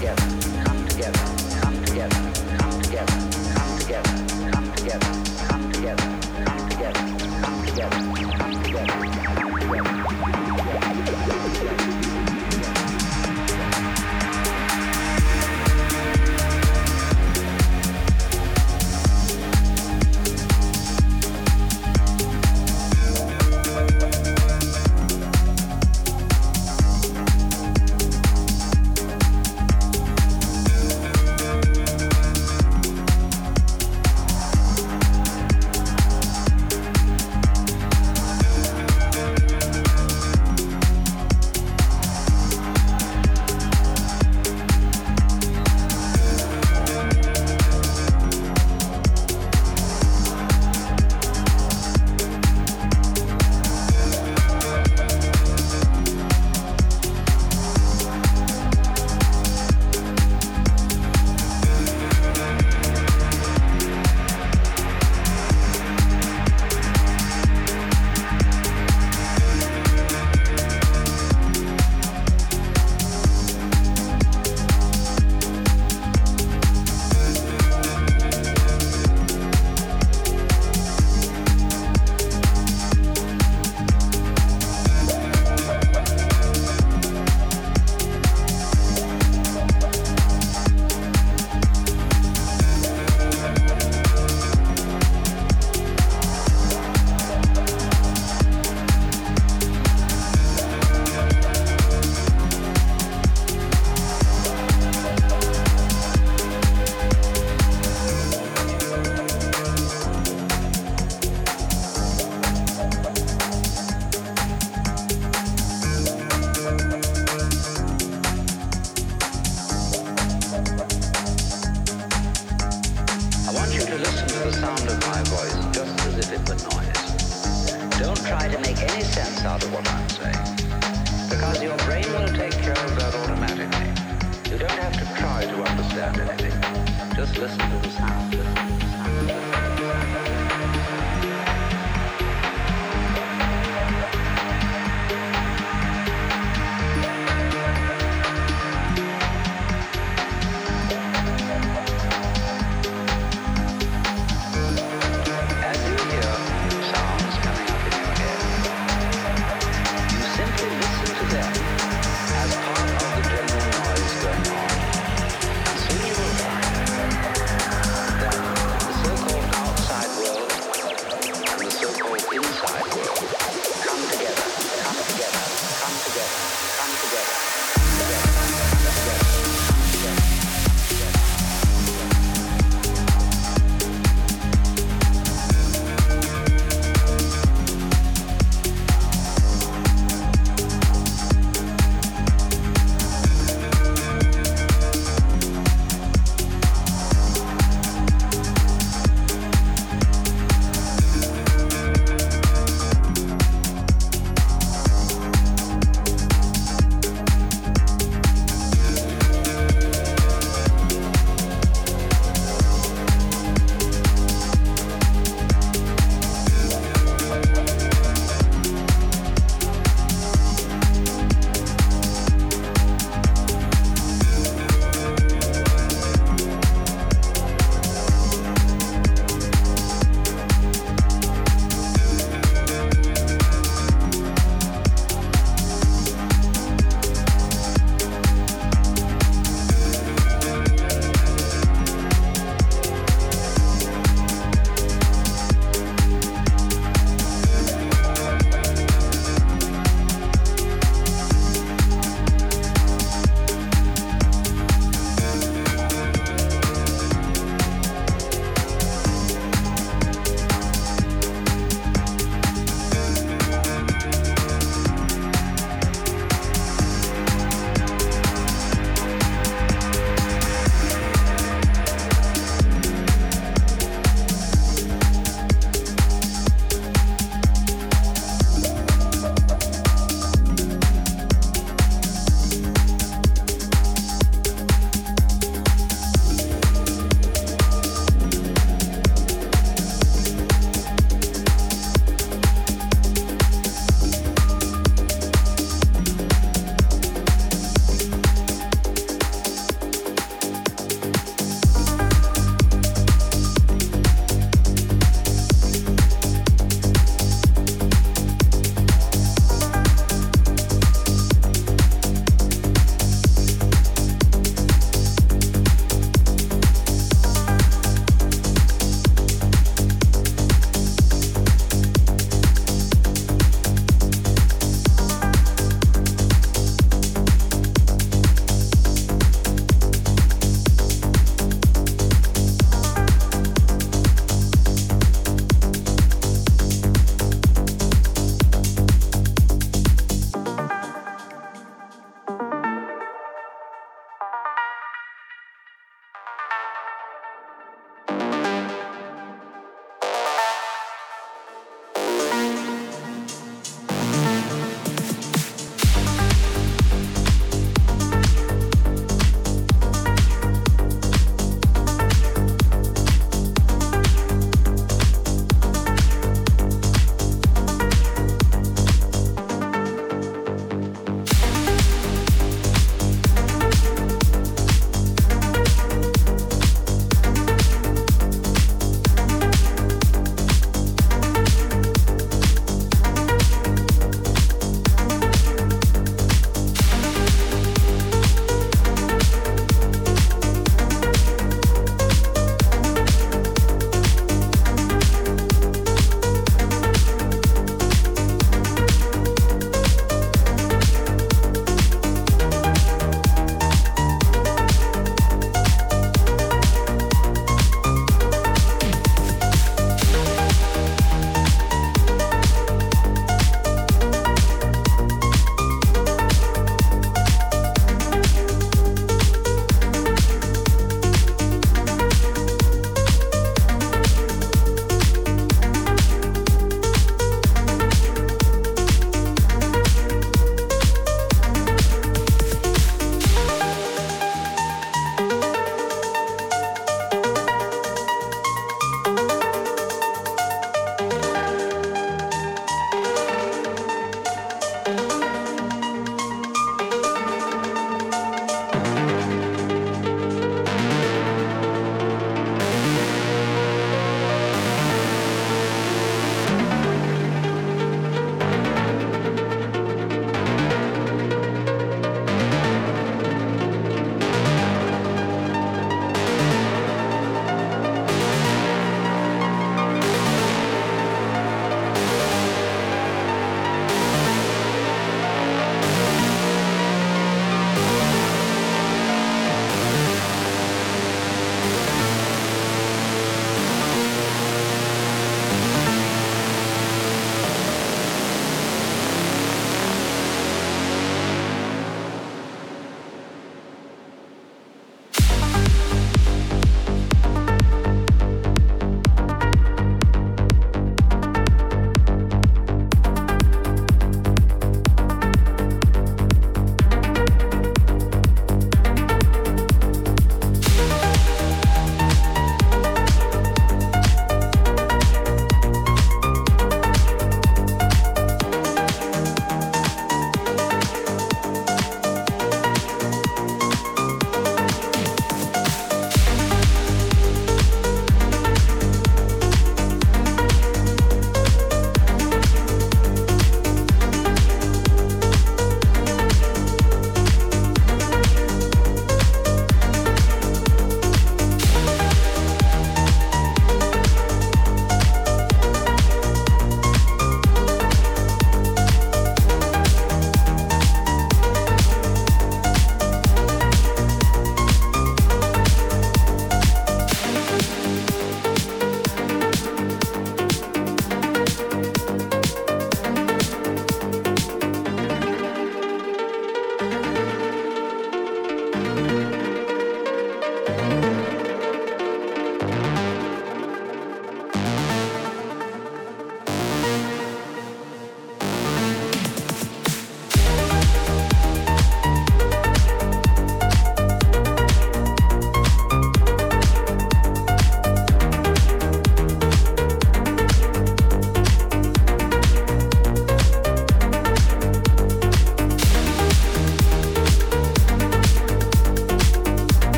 together, come together, come together, come together, come together, come together.